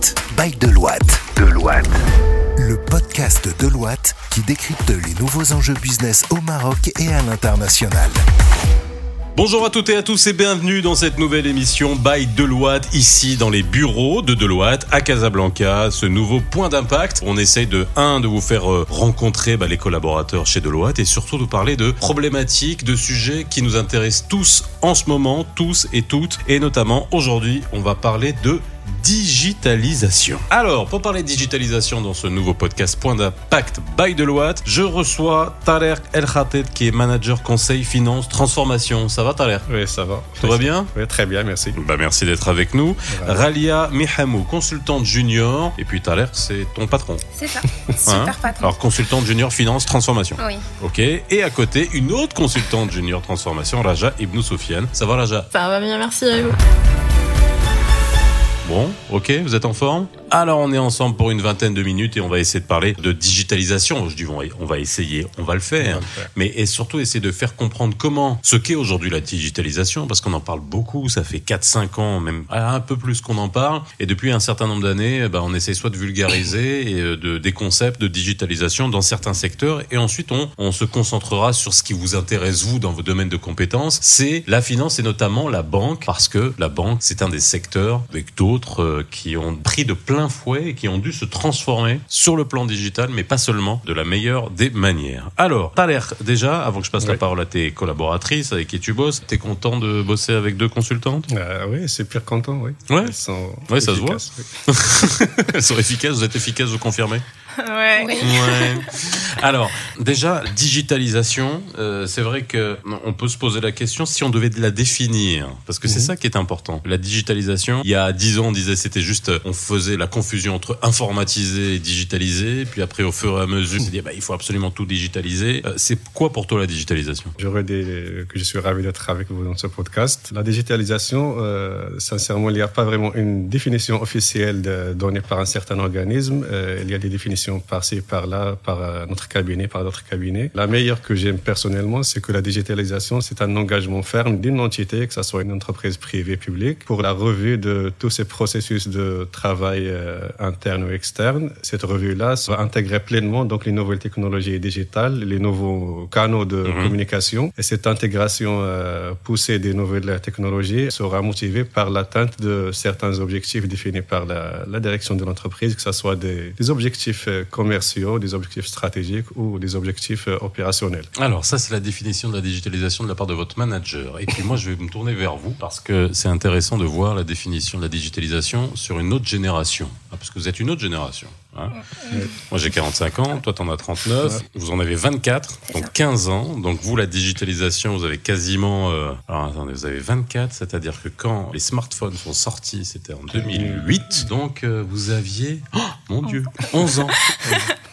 Impact by Deloitte. Deloitte. Le podcast de Deloitte qui décrypte les nouveaux enjeux business au Maroc et à l'international. Bonjour à toutes et à tous et bienvenue dans cette nouvelle émission by Deloitte, ici dans les bureaux de Deloitte à Casablanca, ce nouveau point d'impact. On essaye de, un, de vous faire euh, rencontrer bah, les collaborateurs chez Deloitte et surtout de parler de problématiques, de sujets qui nous intéressent tous en ce moment, tous et toutes. Et notamment aujourd'hui, on va parler de digitalisation. Alors, pour parler de digitalisation dans ce nouveau podcast Point d'impact by Deloitte, je reçois Taler El Khatet qui est manager conseil finance transformation. Ça va Taler? Oui, ça va. Tout va bien? Oui, très bien, merci. bah merci d'être avec nous. Voilà. Ralia Mihamou, consultante junior. Et puis Taler, c'est ton patron. C'est ça. Hein? Super patron. Alors, consultante junior finance transformation. Oui. Ok. Et à côté, une autre consultante junior transformation, Raja Ibn Soufiane. Ça va Raja? Ça va bien, merci à vous. Bon, ok, vous êtes en forme? Alors on est ensemble pour une vingtaine de minutes et on va essayer de parler de digitalisation. Je dis on va- on va essayer, on va le faire, On va le faire. mais et surtout essayer de faire comprendre comment, ce qu'est aujourd'hui la digitalisation, parce qu'on en parle beaucoup, ça fait 4-5 ans, même un peu plus qu'on en parle, et depuis un certain nombre d'années, eh ben, on essaie soit de vulgariser et euh, de, des concepts de digitalisation dans certains secteurs, et ensuite on, on se concentrera sur ce qui vous intéresse vous dans vos domaines de compétences, c'est la finance et notamment la banque, parce que la banque c'est un des secteurs avec d'autres euh, qui ont pris de plein fouet et qui ont dû se transformer sur le plan digital, mais pas seulement de la meilleure des manières. Alors, t'as l'air déjà, avant que je passe la parole à tes collaboratrices avec qui tu bosses, t'es content de bosser avec deux consultantes? Euh, oui, c'est pire content, oui. Ouais. Sont Ouais, ça se voit. oui. Elles sont efficaces, vous êtes efficaces, vous confirmez? Ouais. Oui. Ouais. Alors, déjà, digitalisation, euh, c'est vrai que on peut se poser la question si on devait la définir, parce que c'est Mhm. ça qui est important. La digitalisation, il y a dix ans, on disait c'était juste, on faisait la confusion entre informatiser et digitaliser, puis après, au fur et à mesure, on s'est dit, bah, il faut absolument tout digitaliser. Euh, c'est quoi pour toi la digitalisation? J'aurais dit que je suis ravi d'être avec vous dans ce podcast. La digitalisation, euh, sincèrement, il n'y a pas vraiment une définition officielle de- donnée par un certain organisme. Euh, il y a des définitions par-là, par euh, notre cabinet, par d'autres cabinets. La meilleure que j'aime personnellement, c'est que la digitalisation, c'est un engagement ferme d'une entité, que ce soit une entreprise privée, publique, pour la revue de tous ces processus de travail euh, interne ou externe. Cette revue-là va intégrer pleinement donc les nouvelles technologies digitales, les nouveaux canaux de Mhm. communication. Et cette intégration euh, poussée des nouvelles technologies sera motivée par l'atteinte de certains objectifs définis par la, la direction de l'entreprise, que ce soit des, des objectifs commerciaux, des objectifs stratégiques ou des objectifs euh, opérationnels. Alors ça c'est la définition de la digitalisation de la part de votre manager. Et puis moi je vais me tourner vers vous parce que c'est intéressant de voir la définition de la digitalisation sur une autre génération. Ah, parce que vous êtes une autre génération. Hein. Moi j'ai 45 ans, toi t'en as 39, vous en avez 24, donc 15 ans. Donc vous la digitalisation vous avez quasiment... euh, alors attendez, vous avez 24, c'est-à-dire que quand les smartphones sont sortis, c'était en 2008, donc euh, vous aviez... Oh, mon Dieu 11 ans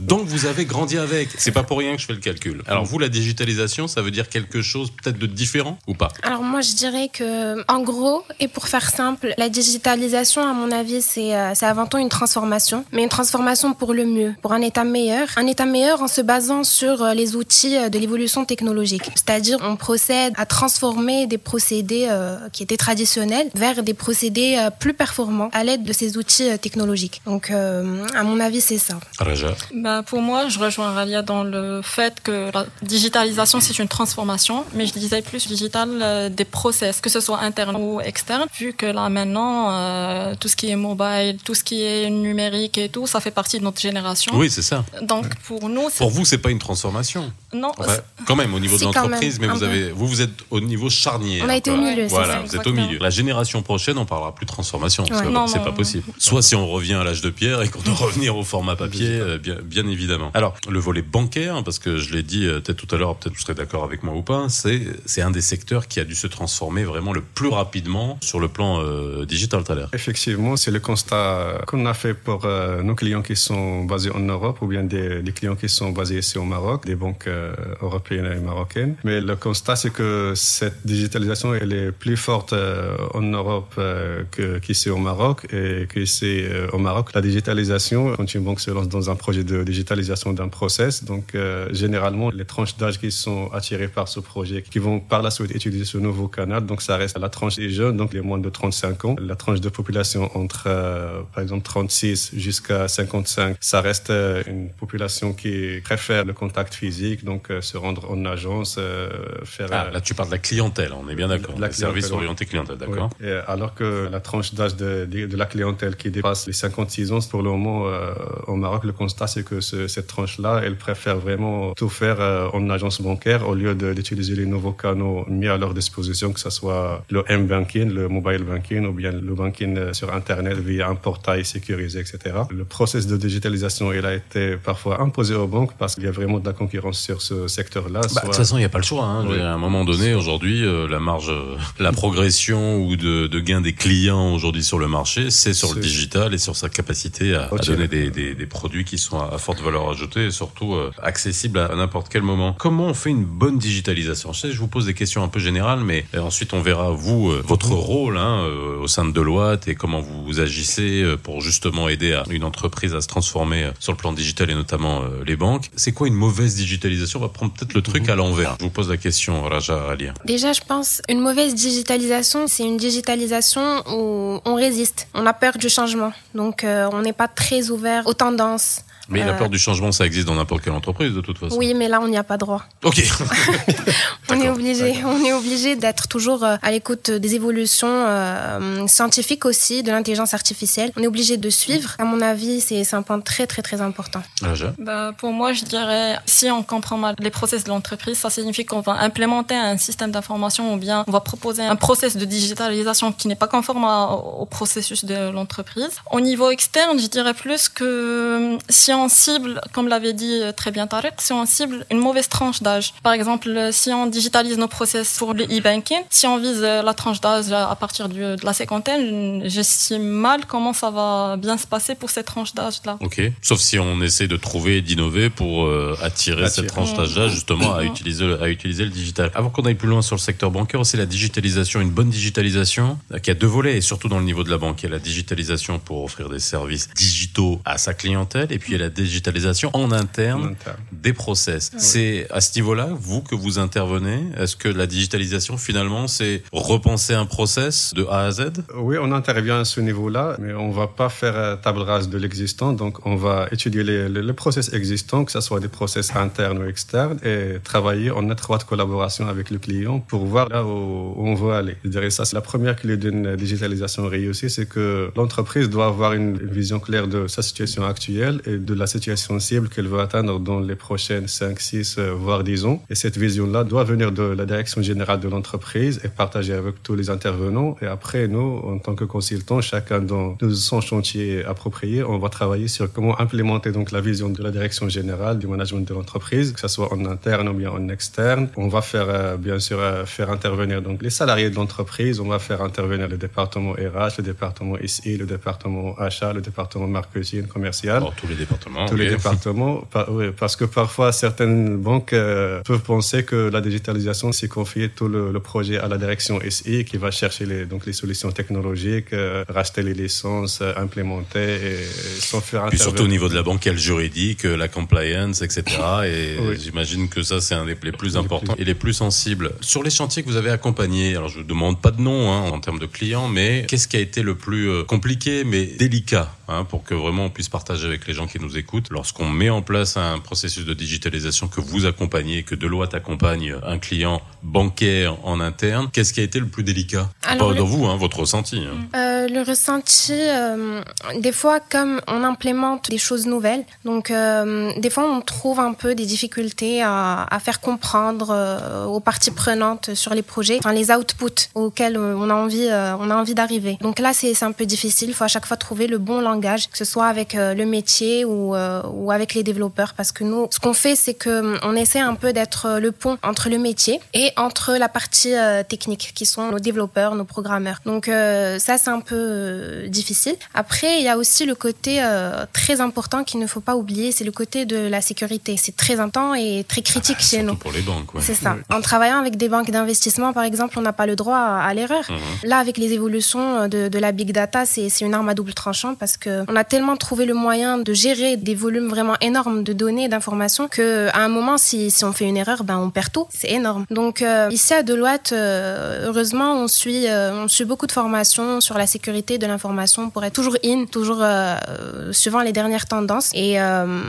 donc vous avez grandi avec. C'est pas pour rien que je fais le calcul. Alors vous, la digitalisation, ça veut dire quelque chose peut-être de différent ou pas? Alors moi je dirais que en gros et pour faire simple, la digitalisation à mon avis c'est euh, c'est avant tout une transformation, mais une transformation pour le mieux, pour un état meilleur, un état meilleur en se basant sur euh, les outils euh, de l'évolution technologique. C'est-à-dire on procède à transformer des procédés euh, qui étaient traditionnels vers des procédés euh, plus performants à l'aide de ces outils euh, technologiques. Donc euh, à mon avis c'est ça. Raja? Bah, pour moi, je rejoins Ralia dans le fait que la digitalisation, c'est une transformation, mais je disais plus digital euh, des process, que ce soit interne ou externe, vu que là maintenant, euh, tout ce qui est mobile, tout ce qui est numérique et tout, ça fait partie de notre génération. Oui, c'est ça. Donc pour nous. Pour vous, c'est pas une transformation. Non, Enfin, quand même, au niveau de l'entreprise, mais vous avez, vous, vous êtes au niveau charnière. On a été au milieu, c'est Voilà, ça, vous êtes au milieu. La génération prochaine, on parlera plus de transformation. parce Ouais. Non, c'est non, pas non. possible. Soit si on revient à l'âge de pierre et qu'on doit revenir au format papier, euh, bien, évidemment. Alors, le volet bancaire, parce que je l'ai dit euh, peut-être tout à l'heure, peut-être vous serez d'accord avec moi ou pas, c'est, un des secteurs qui a dû se transformer vraiment le plus rapidement sur le plan euh, digital tout à l'heure. Effectivement, c'est le constat qu'on a fait pour euh, nos clients qui sont basés en Europe ou bien des, clients qui sont basés ici au Maroc, des banques européennes et marocaines. Mais le constat, c'est que cette digitalisation, elle est plus forte en Europe qu'ici au Maroc et qu'ici au Maroc. La digitalisation, quand une banque se lance dans un projet de digitalisation d'un process. Donc, euh, généralement, les tranches d'âge qui sont attirées par ce projet, qui vont par la suite utiliser ce nouveau canal, donc ça reste la tranche des jeunes, donc les moins de 35 ans. La tranche de population entre, euh, par exemple, 36 jusqu'à 55, ça reste euh, une population qui préfère le contact physique, donc se rendre en agence, faire... Ah, là, tu parles de la clientèle, on est bien d'accord. La service orienté clientèle, d'accord. Alors que la tranche d'âge de, de, la clientèle qui dépasse les 56 ans, pour le moment, au Maroc, le constat, c'est que cette tranche-là, elle préfère vraiment tout faire en agence bancaire au lieu d'utiliser les nouveaux canaux mis à leur disposition, que ce soit le M-banking, le mobile banking ou bien le banking sur Internet via un portail sécurisé, etc. Le process de digitalisation, il a été parfois imposé aux banques parce qu'il y a vraiment de la concurrence sur ce secteur-là. Bah, de toute façon, il n'y a pas le choix. Hein. À un moment donné, aujourd'hui, euh, la marge, euh, la progression ou de, de gain des clients aujourd'hui sur le marché, c'est sur le digital et sur sa capacité à, donner des, des, des, produits qui sont à forte valeur ajoutée et surtout euh, accessibles à, n'importe quel moment. Comment on fait une bonne digitalisation? Je sais, je vous pose des questions un peu générales, mais euh, ensuite on verra vous euh, votre rôle hein, au sein de Deloitte et comment vous agissez pour justement aider à une entreprise à se transformer sur le plan digital et notamment les banques. C'est quoi une mauvaise digitalisation? On va prendre peut-être le truc à l'envers. Je vous pose la question, Raja Alia. Déjà, je pense une mauvaise digitalisation, c'est une digitalisation où on résiste. On a peur du changement, donc on n'est pas très ouvert aux tendances. Mais la peur du changement, ça existe dans n'importe quelle entreprise de toute façon. Oui, mais là, on n'y a pas droit. Ok. on est obligé, on est obligé d'être toujours euh, à l'écoute des évolutions euh, scientifiques aussi, de l'intelligence artificielle. On est obligé de suivre. À mon avis, c'est un point très très très important. Ah, bah, pour moi, je dirais, si on comprend mal les process de l'entreprise, ça signifie qu'on va implémenter un système d'information ou bien on va proposer un process de digitalisation qui n'est pas conforme au processus de l'entreprise. Au niveau externe, je dirais plus que si on on cible, comme l'avait dit très bien Tarek, si on cible une mauvaise tranche d'âge. Par exemple, si on digitalise nos process pour le e-banking, si on vise la tranche d'âge à partir de la cinquantaine, j'estime mal comment ça va bien se passer pour cette tranche d'âge-là. Ok. Sauf si on essaie de trouver, d'innover pour euh, attirer cette tranche d'âge-là justement à utiliser, le, à utiliser le digital. Avant qu'on aille plus loin sur le secteur bancaire, c'est la digitalisation, une bonne digitalisation euh, qui a deux volets et surtout dans le niveau de la banque. Il y a la digitalisation pour offrir des services digitaux à sa clientèle et puis il y a la digitalisation en interne, des process. C'est à ce niveau-là, vous, que vous intervenez? Est-ce que la digitalisation, finalement, c'est repenser un process de A à Z? Oui, on intervient à ce niveau-là, mais on va pas faire table rase de l'existant. Donc, on va étudier les, les, process existants, que ce soit des process internes ou externes, et travailler en étroite collaboration avec le client pour voir là où, on veut aller. Je dirais ça, c'est la première clé d'une digitalisation réussie, c'est que l'entreprise doit avoir une vision claire de sa situation actuelle et de la situation cible qu'elle veut atteindre dans les prochaines 5, 6, euh, voire 10 ans. Et cette vision-là doit venir de la direction générale de l'entreprise et partagée avec tous les intervenants. Et après, nous, en tant que consultants, chacun dans son chantier approprié, on va travailler sur comment implémenter donc la vision de la direction générale du management de l'entreprise, que ce soit en interne ou bien en externe. On va faire, euh, bien sûr, euh, faire intervenir donc les salariés de l'entreprise. On va faire intervenir le département RH, le département SI, le département achat, le département marketing, commercial. tous les tous les départements. parce que parfois, certaines banques euh, peuvent penser que la digitalisation, c'est confier tout le, projet à la direction SI qui va chercher les, donc les solutions technologiques, euh, racheter les licences, euh, implémenter et, sans faire Puis surtout au niveau de la banque, juridique, la compliance, etc. Et j'imagine que ça, c'est un des plus importants et les plus sensibles. Sur les chantiers que vous avez accompagnés, alors je ne demande pas de nom hein, en termes de clients, mais qu'est-ce qui a été le plus compliqué mais délicat hein, pour que vraiment on puisse partager avec les gens qui nous écoute, lorsqu'on met en place un processus de digitalisation que vous accompagnez, que Deloitte accompagne un client bancaire en interne, qu'est-ce qui a été le plus délicat? Pas dans vous, hein, votre ressenti. Hein. Euh, le ressenti, euh, des fois, comme on implémente des choses nouvelles, donc euh, des fois on trouve un peu des difficultés à, faire comprendre euh, aux parties prenantes sur les projets, enfin les outputs auxquels on a envie, euh, on a envie d'arriver. Donc là, c'est un peu difficile. Il faut à chaque fois trouver le bon langage, que ce soit avec le métier ou euh, ou, avec les développeurs parce que nous, ce qu'on fait, c'est que on essaie un peu d'être euh, le pont entre le métier et entre la partie euh, technique qui sont nos développeurs, nos programmeurs. Donc ça, c'est un peu difficile. Après, il y a aussi le côté très important qu'il ne faut pas oublier, c'est le côté de la sécurité. C'est très important et très critique ah, chez nous. Pour les banques, C'est ça. En travaillant avec des banques d'investissement, par exemple, on n'a pas le droit à, l'erreur. Mhm. Là, avec les évolutions de, de la big data, c'est une arme à double tranchant parce que on a tellement trouvé le moyen de gérer des volumes vraiment énormes de données, d'informations, que à un moment, si, si on fait une erreur, ben on perd tout. C'est énorme. Donc euh, ici à Deloitte, euh, heureusement, on suit, euh, on suit beaucoup de formations sur la sécurité de l'information pour être toujours in, toujours suivant les dernières tendances. Et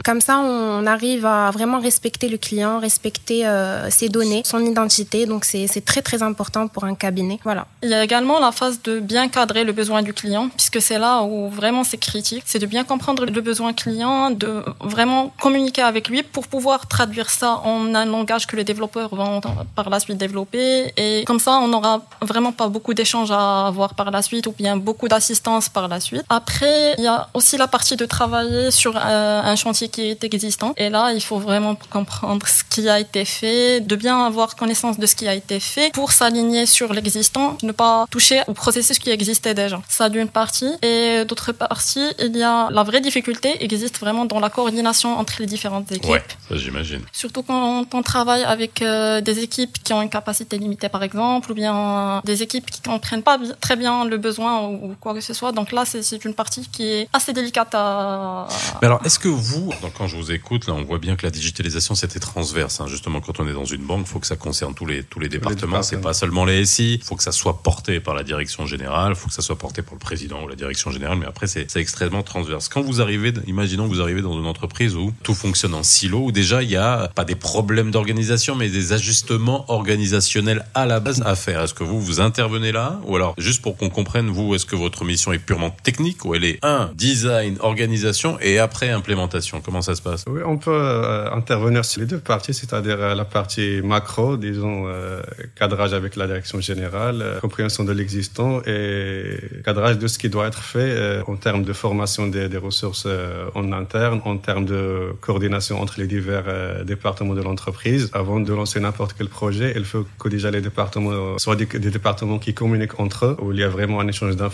comme ça, on arrive à vraiment respecter le client, respecter ses données, son identité. Donc c'est très très important pour un cabinet. Voilà. Il y a également la phase de bien cadrer le besoin du client, puisque c'est là où vraiment c'est critique. C'est de bien comprendre le besoin client, de vraiment communiquer avec lui pour pouvoir traduire ça en un langage que les développeurs vont par la suite développer. Et comme ça, on n'aura vraiment pas beaucoup d'échanges à avoir par la suite ou bien beaucoup d'assistance par la suite. Après, il y a aussi la partie de travailler sur euh, un chantier qui est existant. Et là, il faut vraiment comprendre ce qui a été fait, de bien avoir connaissance de ce qui a été fait pour s'aligner sur l'existant, ne pas toucher au processus qui existait déjà. Ça d'une partie. Et d'autre partie, il y a la vraie difficulté existe vraiment dans la coordination entre les différentes équipes. Ouais, ça j'imagine. Surtout quand on travaille avec euh, des équipes qui ont une capacité limitée par exemple, ou bien des équipes qui comprennent pas très bien le besoin ou, quoi que ce soit. Donc là, c'est une partie qui est assez délicate à. Mais alors, est-ce que vous, quand je vous écoute, là, on voit bien que la digitalisation c'était transverse. Hein. Justement, quand on est dans une banque, il faut que ça concerne tous les tous les départements. C'est pas seulement les SI. Il faut que ça soit porté par la direction générale. Il faut que ça soit porté par le président ou la direction générale. Mais après, c'est extrêmement transverse. Quand vous arrivez, imaginons que vous arrivez dans une entreprise où tout fonctionne en silo, où déjà il y a pas des problèmes d'organisation, mais des ajustements organisationnels à la base à faire. Est-ce que vous vous intervenez là, ou alors juste pour qu'on comprenne vous, est-ce que votre mission est purement technique ou elle est un design, organisation et après implémentation? Comment ça se passe? Oui, on peut euh, intervenir sur les deux parties, c'est-à-dire euh, la partie macro, disons euh, cadrage avec la direction générale, compréhension de l'existant et cadrage de ce qui doit être fait en termes de formation des, des ressources en interne, en termes de coordination entre les divers départements de l'entreprise. Avant de lancer n'importe quel projet, il faut que déjà les départements soient des, départements qui communiquent entre eux, où il y a vraiment un échange d'informations,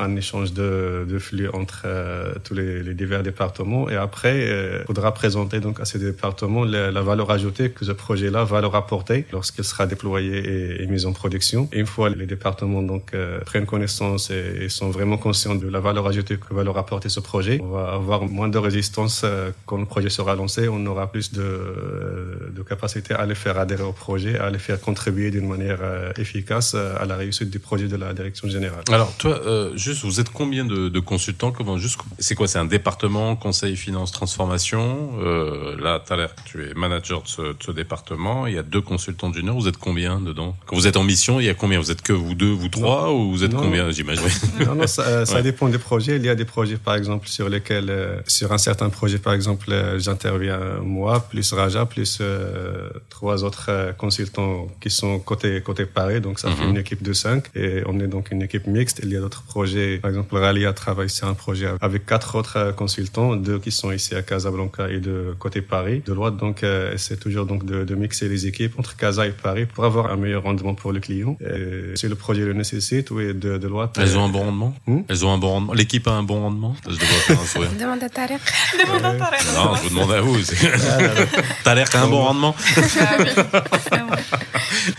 un échange de, de flux entre euh, tous les, les, divers départements. Et après, il euh, faudra présenter donc à ces départements la, la valeur ajoutée que ce projet-là va leur apporter lorsqu'il sera déployé et, et, mis en production. Et une fois les départements donc prennent connaissance et, et, sont vraiment conscients de la valeur ajoutée que va leur apporter ce projet, on va avoir moins de résistance quand le projet sera lancé, on aura plus de, de capacité à les faire adhérer au projet, à les faire contribuer d'une manière euh, efficace euh, à la réussite du projet de la direction générale. Alors toi, euh, juste, vous êtes combien de, de consultants Comment juste, c'est quoi C'est un département conseil finance transformation. Euh, là, tu as l'air tu es manager de ce, de ce, département. Il y a deux consultants juniors. Vous êtes combien dedans? Quand vous êtes en mission, il y a combien? Vous êtes que vous deux, vous trois, ou vous êtes combien J'imagine? Non, non, ça, ça dépend des projets. Il y a des projets, par exemple, sur lesquels, sur un certain projet, par exemple, j'interviens moi, plus Raja, plus euh, trois autres euh, consultants qui sont côté côté Paris. Donc ça fait mhm. une équipe de cinq et on est donc une équipe mixte. Il y a d'autres projets. Par exemple, Ralia travaille sur un projet avec quatre autres euh, consultants, deux qui sont ici à Casablanca et de côté Paris. De droite, donc c'est toujours donc de, de, mixer les équipes entre Casa et Paris pour avoir un meilleur rendement pour le client. Et si le projet le nécessite, oui, de, de droite. Elles ont un bon rendement. Hmm? Elles ont un bon rendement. L'équipe a un bon rendement. Je devrais faire un sourire. Demande à Tarek. Demande à Tarek. Non, je vous demande à vous. T'as l'air qu'un bon rendement.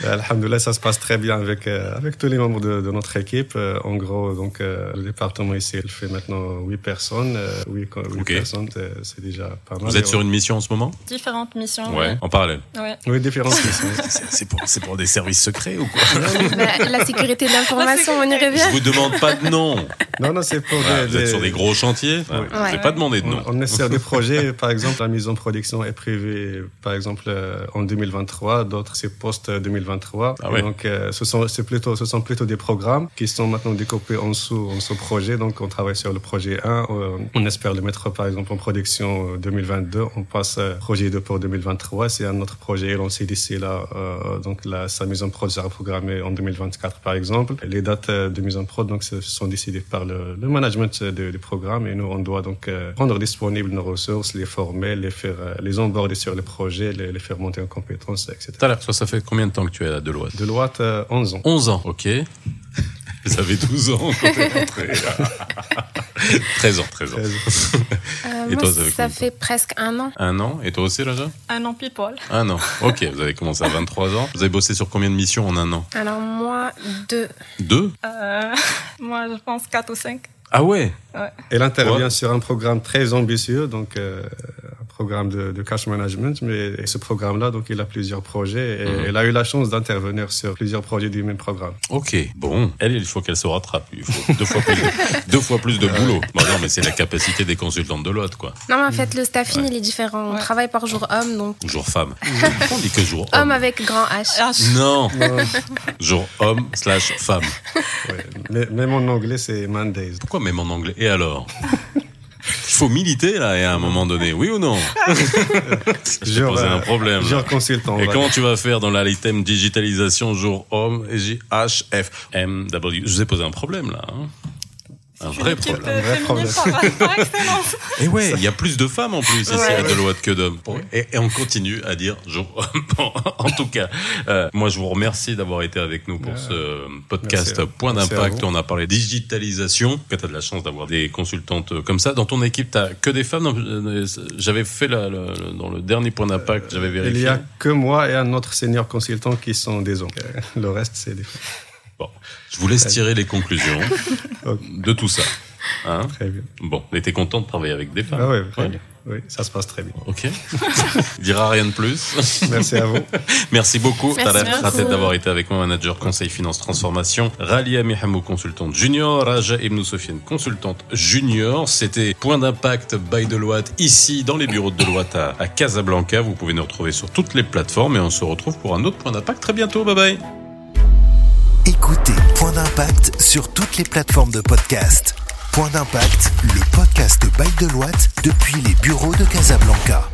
Alhamdulillah, ça se passe très bien avec, euh, avec tous les membres de, de notre équipe. Euh, en gros, donc, euh, le département ici, il fait maintenant 8 personnes. 8, 8 personnes, c'est déjà pas mal. Vous êtes sur une mission en ce moment? Différentes missions. Ouais, en parallèle. Ouais. Oui, différentes missions. C'est pour, pour des services secrets ou quoi? La, la, sécurité de l'information, on y revient. Je vous demande pas de nom. Non, non, c'est pour des, Vous êtes sur des gros chantiers. Je ouais. pas demandé de nom. On, on est sur des projets, par exemple, la mise en production est prévue, par exemple, en 2023. D'autres, c'est post-2023. Ah ouais. Donc, euh, ce sont, c'est plutôt, ce sont plutôt des programmes qui sont maintenant découpés en sous, en sous projets. Donc, on travaille sur le projet 1. Euh, on espère le mettre, par exemple, en production 2022. On passe euh, projet 2 pour 2023. C'est un autre projet lancé d'ici là. Euh, donc, la, sa mise en prod sera programmée en 2024, par exemple. Les dates de mise en prod, donc, sont décidées par le, le management du programme et nous, on doit donc rendre disponibles nos ressources, les former, les faire, les emborder sur les projets, les, les faire monter en compétences, etc. Toi, ça fait combien de temps que tu es à Deloitte? Deloitte, euh, 11 ans. 11 ans, ok. Vous avez 12 ans quand vous êtes rentré. 13 ans, 13 ans. 13 Euh, Et moi, toi, ça fait ça fait presque un an. Un an Et toi aussi, Raja? Un an people. Un an. Ok, vous avez commencé à 23 ans. Vous avez bossé sur combien de missions en un an? Alors moi, deux. Deux? Euh, moi, je pense 4 ou 5. Ah ouais Elle intervient Ouais. sur un programme très ambitieux, donc euh, programme de, de cash management. Mais ce programme-là, donc, il a plusieurs projets et Mhm. elle a eu la chance d'intervenir sur plusieurs projets du même programme. Ok, bon. Elle, il faut qu'elle se rattrape. Il faut deux fois plus de, deux fois plus de boulot. Bah non, mais c'est la capacité des consultantes de l'autre, quoi. Non, mais en fait, le staffing, il est différent. On Ouais. travaille par jour homme, donc Ou jour femme. On dit que jour homme homme. avec grand H. Non, jour homme slash femme. Ouais. Mais, même en anglais, c'est Mondays. Pourquoi même en anglais? Et alors? Faut militer là, et à un moment donné, oui ou non? Je Genre, posé un problème. Genre consultant. Et comment tu vas faire dans l'item digitalisation jour homme J H F M W? Je vous ai posé un problème là. hein. Un vrai problème. euh, vrai problème. par, par excellence. Et ouais, il y a plus de femmes en plus ici Ouais. à Deloitte que d'hommes. Et, et on continue à dire jour homme. Bon, en tout cas, euh, moi je vous remercie d'avoir été avec nous pour ce podcast Merci Point d'impact. On a parlé digitalisation. Tu as de la chance d'avoir des consultantes comme ça. Dans ton équipe, tu que des femmes euh, J'avais fait la, la- la- dans le dernier Point d'impact, j'avais Il vérifié. y a que moi et un autre senior consultant qui sont des hommes. Euh, Le reste, c'est des femmes. Bon, je vous laisse tirer les conclusions de tout ça. Hein Très bien. bon, mais t'es content de travailler avec des femmes Ah ouais, très Ouais. bien. Oui, ça se passe très bien. Ok. Il dira rien de plus. Merci à vous. Merci beaucoup. Khatet, d'avoir été avec moi, manager conseil finance transformation. Ralia Mihamou, consultante junior. Raja Ibn Sofiane, consultante junior. C'était Point d'impact by Deloitte, ici, dans les bureaux de Deloitte à, à Casablanca. Vous pouvez nous retrouver sur toutes les plateformes et on se retrouve pour un autre Point d'impact très bientôt. Bye bye. Point d'impact sur toutes les plateformes de podcast. Point d'impact, le podcast by Deloitte depuis les bureaux de Casablanca.